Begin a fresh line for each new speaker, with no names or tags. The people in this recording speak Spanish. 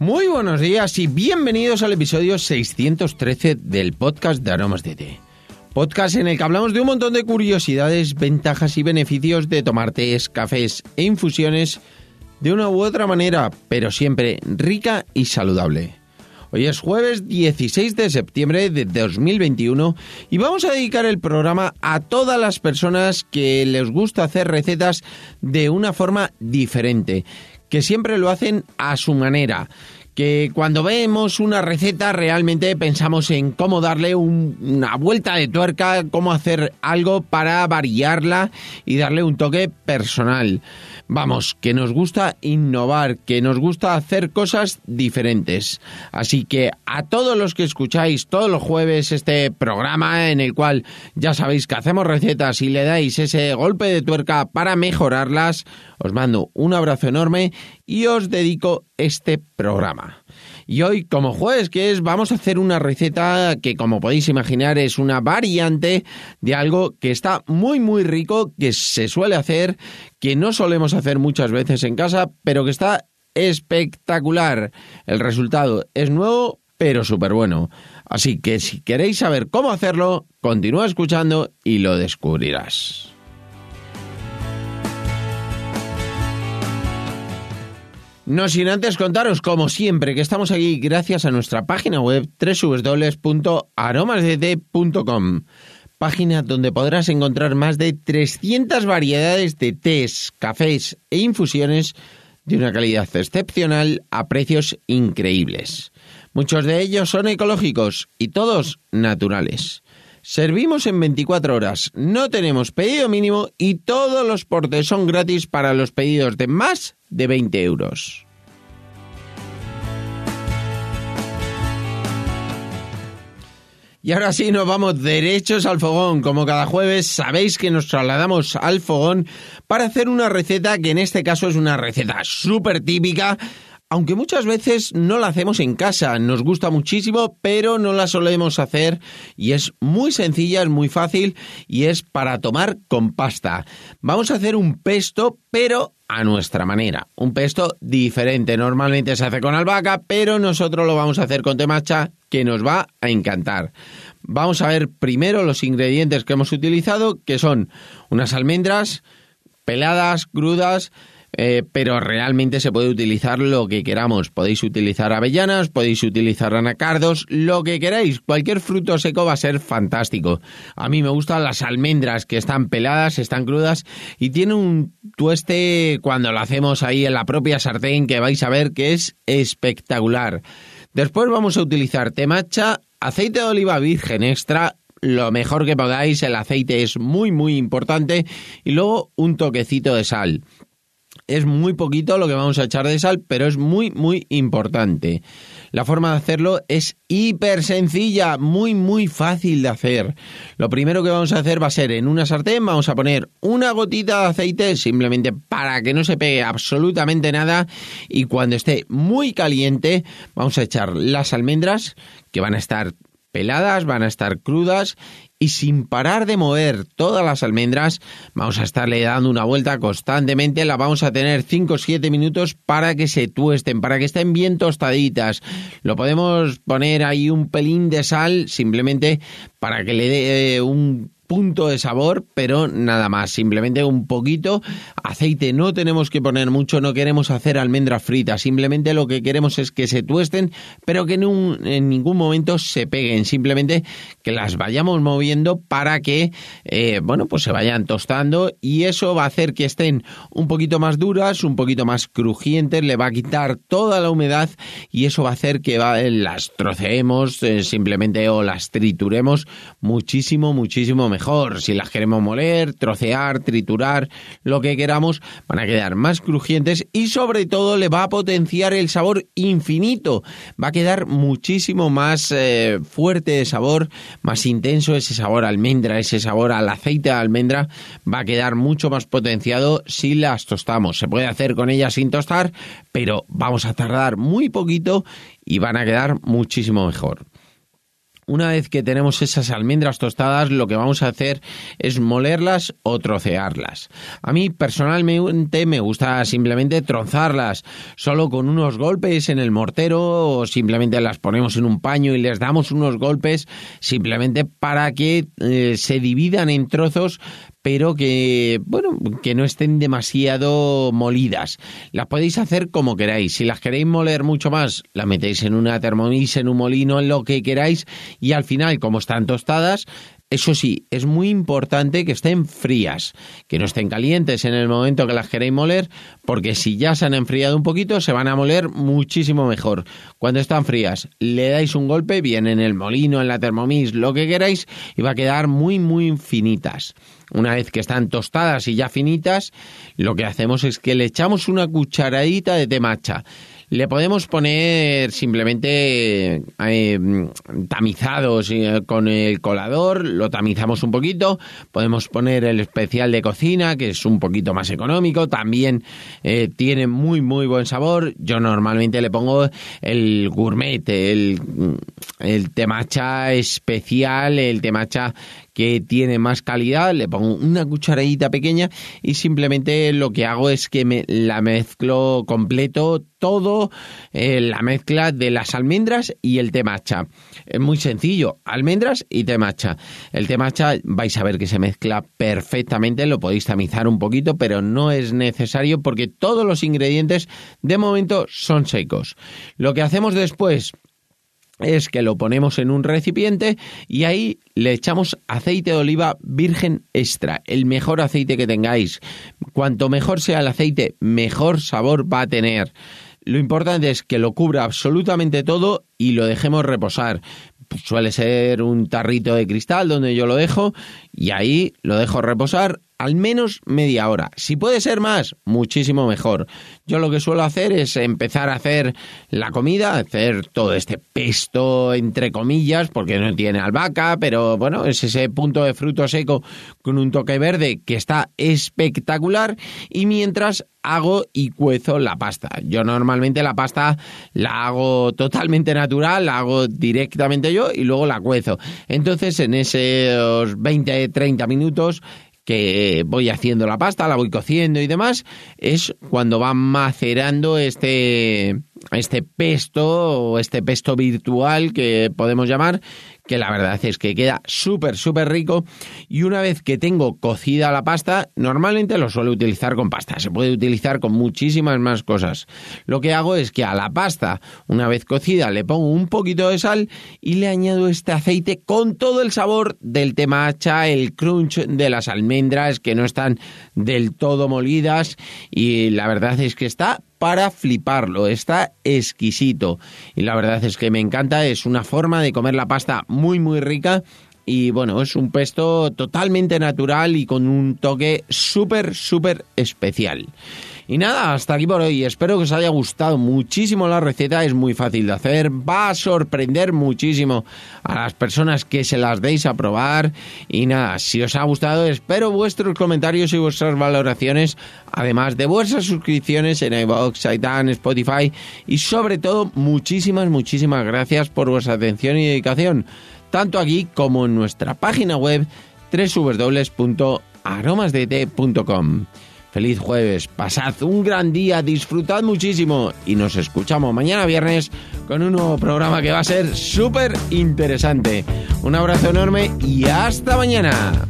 Muy buenos días y bienvenidos al episodio 613 del podcast de Aromas de Té. Podcast en el que hablamos de un montón de curiosidades, ventajas y beneficios de tomar tés, cafés e infusiones de una u otra manera, pero siempre rica y saludable. Hoy es jueves 16 de septiembre de 2021 y vamos a dedicar el programa a todas las personas que les gusta hacer recetas de una forma diferente, que siempre lo hacen a su manera que cuando vemos una receta realmente pensamos en cómo darle una vuelta de tuerca, cómo hacer algo para variarla y darle un toque personal. Vamos, que nos gusta innovar, que nos gusta hacer cosas diferentes. Así que a todos los que escucháis todos los jueves este programa en el cual ya sabéis que hacemos recetas y le dais ese golpe de tuerca para mejorarlas, os mando un abrazo enorme y os dedico este programa. Y hoy, como jueves que es, vamos a hacer una receta que, como podéis imaginar, es una variante de algo que está muy, muy rico, que se suele hacer, que no solemos hacer muchas veces en casa, pero que está espectacular. El resultado es nuevo, pero súper bueno. Así que si queréis saber cómo hacerlo, continúa escuchando y lo descubrirás. No sin antes contaros, como siempre, que estamos aquí gracias a nuestra página web www.aromasdete.com, página donde podrás encontrar más de 300 variedades de tés, cafés e infusiones de una calidad excepcional a precios increíbles. Muchos de ellos son ecológicos y todos naturales. Servimos en 24 horas, no tenemos pedido mínimo y todos los portes son gratis para los pedidos de más de 20 euros. Y ahora sí nos vamos derechos al fogón. Como cada jueves sabéis que nos trasladamos al fogón para hacer una receta que en este caso es una receta súper típica aunque muchas veces no la hacemos en casa, nos gusta muchísimo, pero no la solemos hacer y es muy sencilla, es muy fácil y es para tomar con pasta. Vamos a hacer un pesto, pero a nuestra manera. Un pesto diferente. Normalmente se hace con albahaca, pero nosotros lo vamos a hacer con temacha, que nos va a encantar. Vamos a ver primero los ingredientes que hemos utilizado, que son unas almendras peladas, crudas, eh, pero realmente se puede utilizar lo que queramos. Podéis utilizar avellanas, podéis utilizar anacardos, lo que queráis. Cualquier fruto seco va a ser fantástico. A mí me gustan las almendras que están peladas, están crudas y tiene un tueste cuando lo hacemos ahí en la propia sartén que vais a ver que es espectacular. Después vamos a utilizar temacha, aceite de oliva virgen extra, lo mejor que podáis, el aceite es muy muy importante y luego un toquecito de sal es muy poquito lo que vamos a echar de sal, pero es muy, muy importante. La forma de hacerlo es hiper sencilla, muy, muy fácil de hacer. Lo primero que vamos a hacer va a ser en una sartén, vamos a poner una gotita de aceite, simplemente para que no se pegue absolutamente nada. Y cuando esté muy caliente, vamos a echar las almendras, que van a estar peladas, van a estar crudas y sin parar de mover todas las almendras, vamos a estarle dando una vuelta constantemente, la vamos a tener 5 o 7 minutos para que se tuesten, para que estén bien tostaditas. Lo podemos poner ahí un pelín de sal simplemente para que le dé eh, un punto de sabor, pero nada más, simplemente un poquito. Aceite no tenemos que poner mucho, no queremos hacer almendras fritas, simplemente lo que queremos es que se tuesten, pero que en, ningún momento se peguen, simplemente que las vayamos moviendo para que, eh, bueno, pues se vayan tostando y eso va a hacer que estén un poquito más duras, un poquito más crujientes, le va a quitar toda la humedad y eso va a hacer que las troceemos eh, simplemente o las trituremos muchísimo, muchísimo mejor mejor. Si las queremos moler, trocear, triturar, lo que queramos, van a quedar más crujientes y sobre todo le va a potenciar el sabor infinito. Va a quedar muchísimo más eh, fuerte de sabor, más intenso ese sabor almendra, ese sabor al aceite de almendra. Va a quedar mucho más potenciado si las tostamos. Se puede hacer con ellas sin tostar, pero vamos a tardar muy poquito y van a quedar muchísimo mejor. Una vez que tenemos esas almendras tostadas, lo que vamos a hacer es molerlas o trocearlas. A mí personalmente me gusta simplemente trozarlas, solo con unos golpes en el mortero o simplemente las ponemos en un paño y les damos unos golpes simplemente para que eh, se dividan en trozos pero que, bueno, que no estén demasiado molidas. Las podéis hacer como queráis. Si las queréis moler mucho más, las metéis en una Thermomix, en un molino, en lo que queráis, y al final, como están tostadas, eso sí, es muy importante que estén frías, que no estén calientes en el momento que las queréis moler, porque si ya se han enfriado un poquito, se van a moler muchísimo mejor. Cuando están frías, le dais un golpe, bien en el molino, en la Thermomix, lo que queráis, y va a quedar muy, muy finitas. Una vez que están tostadas y ya finitas, lo que hacemos es que le echamos una cucharadita de té. Le podemos poner simplemente eh, tamizados eh, con el colador, lo tamizamos un poquito, podemos poner el especial de cocina, que es un poquito más económico, también eh, tiene muy muy buen sabor. Yo normalmente le pongo el gourmet, el, el temacha especial, el temacha que tiene más calidad, le pongo una cucharadita pequeña y simplemente lo que hago es que me la mezclo completo todo eh, la mezcla de las almendras y el té matcha. Es muy sencillo, almendras y té matcha. El té matcha vais a ver que se mezcla perfectamente, lo podéis tamizar un poquito, pero no es necesario porque todos los ingredientes de momento son secos. Lo que hacemos después es que lo ponemos en un recipiente y ahí le echamos aceite de oliva virgen extra, el mejor aceite que tengáis. Cuanto mejor sea el aceite, mejor sabor va a tener. Lo importante es que lo cubra absolutamente todo y lo dejemos reposar. suele ser un tarrito de cristal donde yo lo dejo y ahí lo dejo reposar al menos media hora. Si puede ser más, muchísimo mejor. Yo lo que suelo hacer es empezar a hacer la comida, hacer todo este pesto entre comillas, porque no tiene albahaca, pero bueno, es ese punto de fruto seco con un toque verde que está espectacular y mientras hago y cuezo la pasta. Yo normalmente la pasta la hago totalmente natural, la hago directamente yo y luego la cuezo. Entonces en esos 20-30 minutos que voy haciendo la pasta, la voy cociendo y demás, es cuando va macerando este, este pesto o este pesto virtual que podemos llamar, que la verdad es que queda súper, súper rico. Y una vez que tengo cocida la pasta, normalmente lo suelo utilizar con pasta. Se puede utilizar con muchísimas más cosas. Lo que hago es que a la pasta, una vez cocida, le pongo un poquito de sal y le añado este aceite con todo el sabor del temacha, el crunch de las almendras que no están del todo molidas. Y la verdad es que está para fliparlo, está exquisito. Y la verdad es que me encanta, es una forma de comer la pasta muy muy rica. Y bueno, es un pesto totalmente natural y con un toque súper súper especial. Y nada, hasta aquí por hoy. Espero que os haya gustado muchísimo la receta. Es muy fácil de hacer. Va a sorprender muchísimo a las personas que se las deis a probar. Y nada, si os ha gustado, espero vuestros comentarios y vuestras valoraciones. Además de vuestras suscripciones en iVoox, iTunes, Spotify. Y sobre todo, muchísimas, muchísimas gracias por vuestra atención y dedicación. Tanto aquí como en nuestra página web www.aromasdt.com. Feliz jueves, pasad un gran día, disfrutad muchísimo y nos escuchamos mañana viernes con un nuevo programa que va a ser súper interesante. Un abrazo enorme y hasta mañana.